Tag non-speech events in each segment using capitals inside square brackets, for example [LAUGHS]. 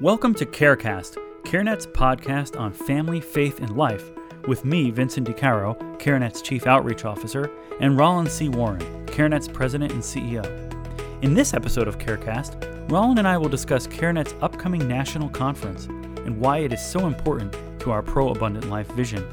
Welcome to CareCast, CareNet's podcast on family, faith, and life, with me, Vincent DiCaro, CareNet's Chief Outreach Officer, and Roland C. Warren, CareNet's President and CEO. In this episode of CareCast, Roland and I will discuss CareNet's upcoming national conference and why it is so important to our pro abundant life vision.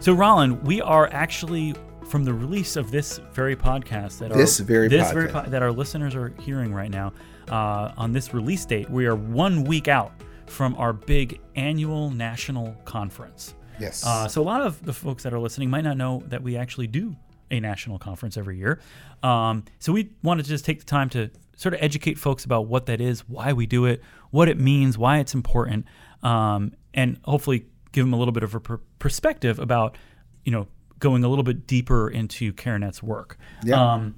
So, Rollin, we are actually from the release of this very podcast that This our, very this podcast. very po- that our listeners are hearing right now uh, on this release date, we are one week out from our big annual national conference. Yes. Uh, so a lot of the folks that are listening might not know that we actually do a national conference every year. Um, so we wanted to just take the time to sort of educate folks about what that is, why we do it, what it means, why it's important, um, and hopefully give them a little bit of a per- perspective about, you know, going a little bit deeper into CareNet's work. Yeah. Um,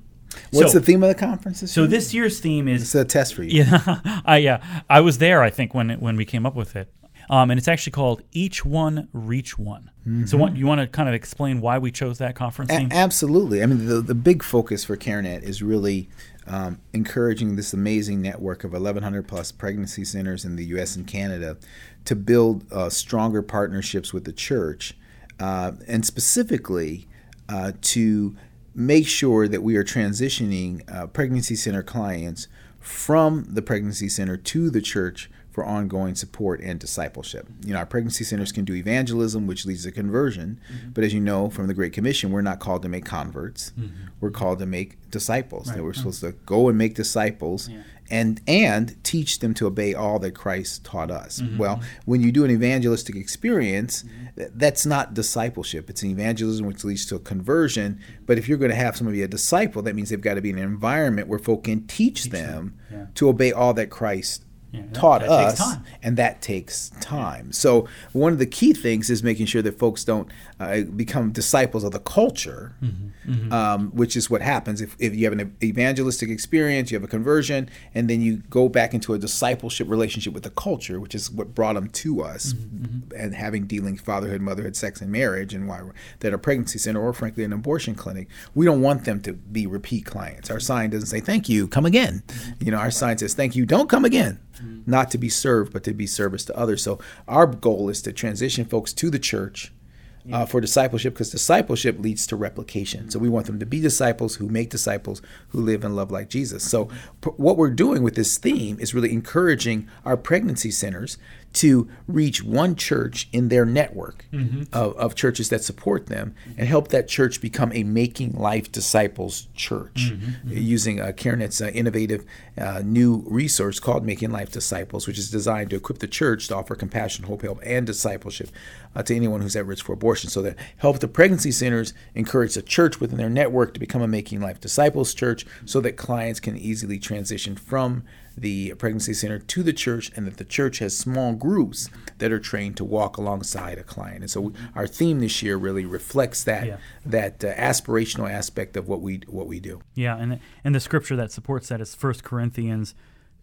What's so, the theme of the conference this so year? this year's theme is It's a test for you. [LAUGHS] yeah, I yeah, I was there. I think when it, when we came up with it, um, and it's actually called Each One Reach One. So, what, you want to kind of explain why we chose that conference A- absolutely. I mean, the, the big focus for CareNet is really um, encouraging this amazing network of 1,100 plus pregnancy centers in the U.S. and Canada to build uh, stronger partnerships with the church, uh, and specifically uh, to make sure that we are transitioning uh, pregnancy center clients from the pregnancy center to the church for ongoing support and discipleship. You know, our pregnancy centers can do evangelism, which leads to conversion. But as you know from the Great Commission, we're not called to make converts. We're called to make disciples. That we're supposed to go and make disciples and and teach them to obey all that Christ taught us. Mm-hmm. Well, when you do an evangelistic experience, th- that's not discipleship. It's an evangelism which leads to a conversion. But if you're going to have somebody a disciple, that means they've got to be in an environment where folk can teach, them, yeah. to obey all that Christ Yeah, that- taught that us, takes time. and that takes time. So one of the key things is making sure that folks don't uh, become disciples of the culture, Mm-hmm. Um, which is what happens if, if you have an evangelistic experience, you have a conversion, and then you go back into a discipleship relationship with the culture, which is what brought them to us, Mm-hmm, and having dealing fatherhood, motherhood, sex, and marriage, and why we're, that a pregnancy center or frankly an abortion clinic, we don't want them to be repeat clients. Our sign doesn't say thank you, come again. Mm-hmm. You know, our sign says thank you, don't come again. Not to be served, but to be service to others. So our goal is to transition folks to the church uh, for discipleship because discipleship leads to replication. So we want them to be disciples who make disciples who live and love like Jesus. So p- what we're doing with this theme is really encouraging our pregnancy centers to reach one church in their network of, of churches that support them and help that church become a making life disciples church using uh, CareNet's uh, innovative uh, new resource called Making Life Disciples, which is designed to equip the church to offer compassion, hope, help, and discipleship uh, to anyone who's at risk for abortion. So that help the pregnancy centers encourage the church within their network to become a Making Life Disciples church so that clients can easily transition from the pregnancy center to the church and that the church has small groups that are trained to walk alongside a client. And so our theme this year really reflects that Yeah. that uh, aspirational aspect of what we what we do. yeah, and the, and the scripture that supports that is 1 Corinthians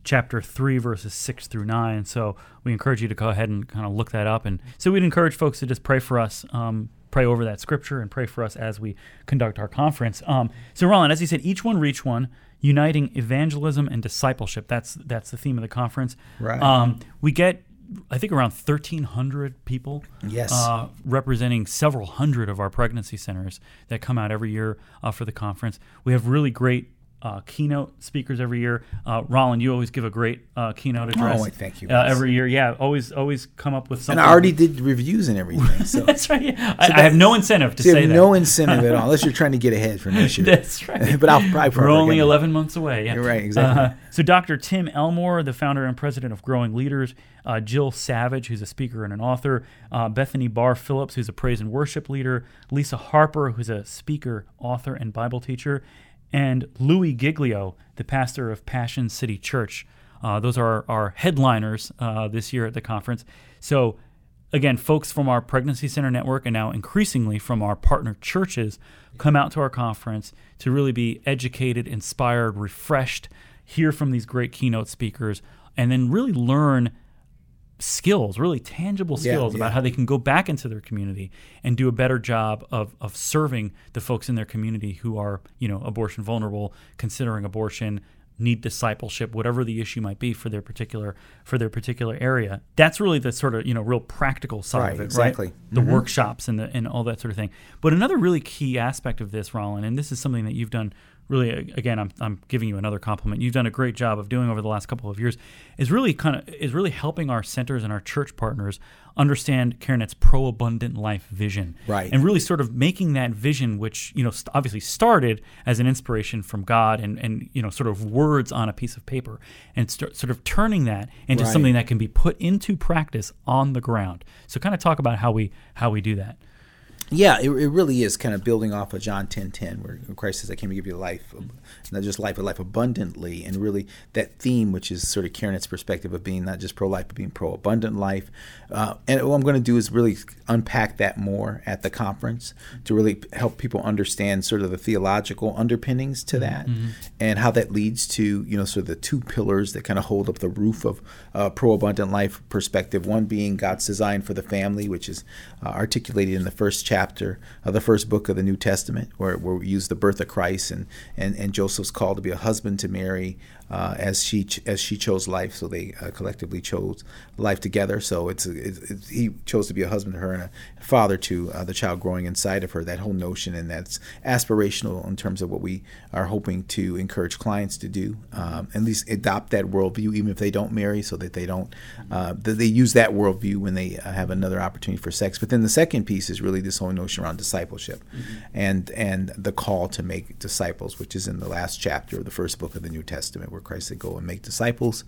chapter 3 verses 6 through 9 so we encourage you to go ahead and kind of look that up and so we'd encourage folks to just pray for us um, pray over that scripture and pray for us as we conduct our conference um, so roland as you said each one reach one uniting evangelism and discipleship that's that's the theme of the conference Right. um, we get i think around 1300 people Yes. uh, representing several hundred of our pregnancy centers that come out every year uh, for the conference. We have really great uh, keynote speakers every year. Uh, Roland, you always give a great uh, keynote address. Oh, thank you, Uh, every year, yeah, always always come up with something. And. I already did reviews and everything. [LAUGHS] So That's right. Yeah. I, I have no incentive to So you say have that. no incentive at [LAUGHS] all, unless you're trying to get ahead for next year. That's right. [LAUGHS] but I'll probably We're only recommend- 11 months away. Yeah. You're right, exactly. Uh, so, Dr. Tim Elmore, the founder and president of Growing Leaders, uh, Jill Savage, who's a speaker and an author, uh, Bethany Barr Phillips, who's a praise and worship leader, Lisa Harper, who's a speaker, author, and Bible teacher, and Louis Giglio, the pastor of Passion City Church. Uh, those are our headliners uh, this year at the conference. So, again, folks from our pregnancy center network and now increasingly from our partner churches come out to our conference to really be educated, inspired, refreshed, hear from these great keynote speakers, and then really learn skills, really tangible Yeah, skills about yeah. how they can go back into their community and do a better job of, of serving the folks in their community who are, you know, abortion vulnerable, considering abortion, need discipleship, whatever the issue might be for their particular for their particular area. That's really the sort of you know real practical side Right, of it, exactly. right? The mm-hmm. workshops and the and all that sort of thing. But another really key aspect of this, Roland, and this is something that you've done really again I'm, I'm giving you another compliment you've done a great job of doing over the last couple of years is really kind of is really helping our centers and our church partners understand CareNet's pro abundant life vision Right. and really sort of making that vision which you know st- obviously started as an inspiration from God and and you know sort of words on a piece of paper and start, sort of turning that into Right. something that can be put into practice on the ground so kind of talk about how we how we do that Yeah, it, it really is kind of building off of John ten ten, where Christ says, "I came to give you life, not just life, but life abundantly." And really, that theme, which is sort of CareNet's perspective of being not just pro life, but being pro abundant life. Uh, and what I'm going to do is really unpack that more at the conference to really help people understand sort of the theological underpinnings to that, and how that leads to you know sort of the two pillars that kind of hold up the roof of uh, pro abundant life perspective. One being God's design for the family, which is uh, articulated in the first chapter of the first book of the New Testament, where, where we use the birth of Christ and, and, and Joseph's call to be a husband to Mary uh, as she ch- as she chose life. So they uh, collectively chose life together. So it's, it's, it's he chose to be a husband to her and a father to uh, the child growing inside of her. That whole notion and that's aspirational in terms of what we are hoping to encourage clients to do. Um, at least adopt that worldview, even if they don't marry, so that they don't uh, that they use that worldview when they uh, have another opportunity for sex. But then the second piece is really this whole notion around discipleship, and and the call to make disciples, which is in the last chapter of the first book of the New Testament, where Christ said, "Go and make disciples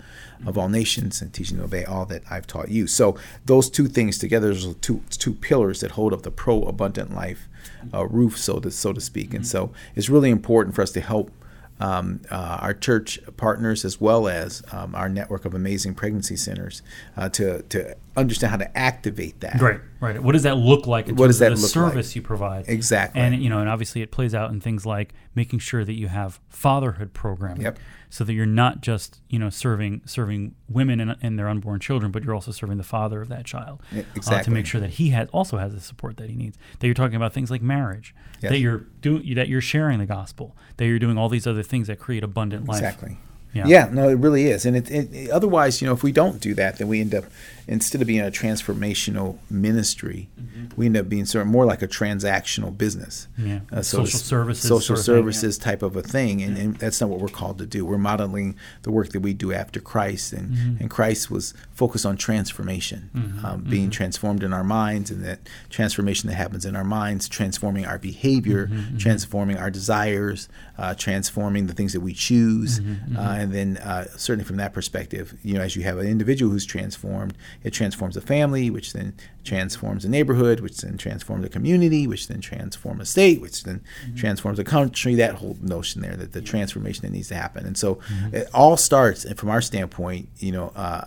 of all nations, and teaching to obey all that I've taught you." So those two things together, are two two pillars that hold up the pro abundant life uh, roof, so to so to speak. And so it's really important for us to help um, uh, our church partners as well as um, our network of amazing pregnancy centers uh, to to understand how to activate that. Right, right. What does that look like? In What does that the look like? service you provide? Exactly. And you know, and obviously it plays out in things like making sure that you have fatherhood programming, Yep. so that you're not just you know serving serving women and, and their unborn children, but you're also serving the father of that child Yeah, uh, to make sure that he has also has the support that he needs. That you're talking about things like marriage, Yes. that you're doing that you're sharing the gospel, that you're doing all these other things that create abundant life. Exactly. Yeah. Yeah. no, it really is, and it, it, otherwise, you know, if we don't do that, then we end up instead of being a transformational ministry, we end up being sort of more like a transactional business. Mm-hmm. Yeah. Uh, Social services social of thing, yeah. type of a thing, and, and that's not what we're called to do. We're modeling the work that we do after Christ, and Mm-hmm. and Christ was focused on transformation, um, being transformed in our minds, and that transformation that happens in our minds, transforming our behavior, Mm-hmm, transforming our desires, uh, transforming the things that we choose, Mm-hmm, uh, and then uh, certainly from that perspective, you know, as you have an individual who's transformed, it transforms a family, which then transforms a neighborhood, which then transforms a community, which then transforms a state, which then Mm-hmm. transforms a country. That whole notion there, that the transformation that needs to happen, and so Mm-hmm. it all starts, and from our standpoint, you know. Uh,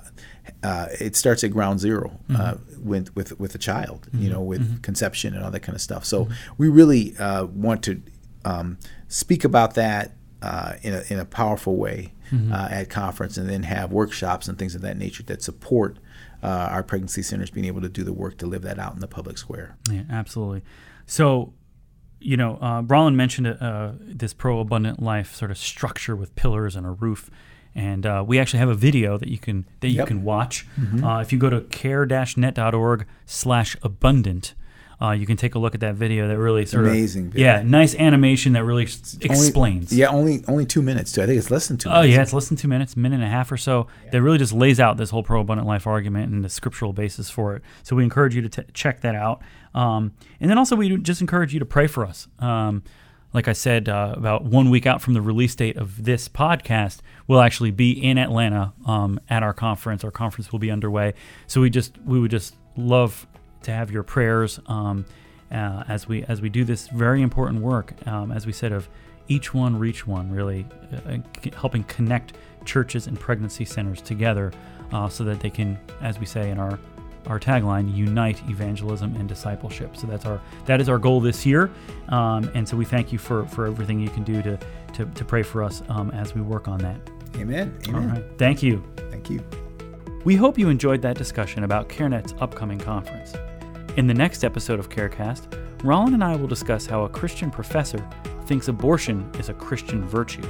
uh, it starts at ground 0 uh, Mm-hmm. with with with a child, you know, with conception and all that kind of stuff. Mm-hmm. So we really uh, want to um, speak about that uh, in a in a powerful way Mm-hmm. uh, at conference, and then have workshops and things of that nature that support uh, our pregnancy centers being able to do the work to live that out in the public square. Yeah, absolutely. So, you know, uh, Roland mentioned uh, this pro abundant life sort of structure with pillars and a roof, and uh, we actually have a video that you can that you Yep. can watch. Uh, if you go to care-net.org/abundant. Uh, you can take a look at that video that really sort Amazing of video. yeah nice animation that really s- Only- explains yeah, only only two minutes too. I think it's less than two. Oh minutes. yeah, it's less than two minutes, minute and a half or so. That really just lays out this whole pro abundant life argument and the scriptural basis for it. So we encourage you to t- check that out, um, and then also we just encourage you to pray for us. Um, like I said, uh, about one week out from the release date of this podcast, we'll actually be in Atlanta um, at our conference. Our conference will be underway, so we just we would just love to have your prayers um, uh, as we as we do this very important work. Um, as we said, of each one reach one, really uh, helping connect churches and pregnancy centers together, uh, so that they can, as we say in our our tagline, unite evangelism and discipleship. So that's our that is our goal this year, um, and so we thank you for for everything you can do to to, to pray for us um, as we work on that. Amen. Amen. right, thank you. Thank you. We hope you enjoyed that discussion about CareNet's upcoming conference. In the next episode of CareCast, Roland and I will discuss how a Christian professor thinks abortion is a Christian virtue.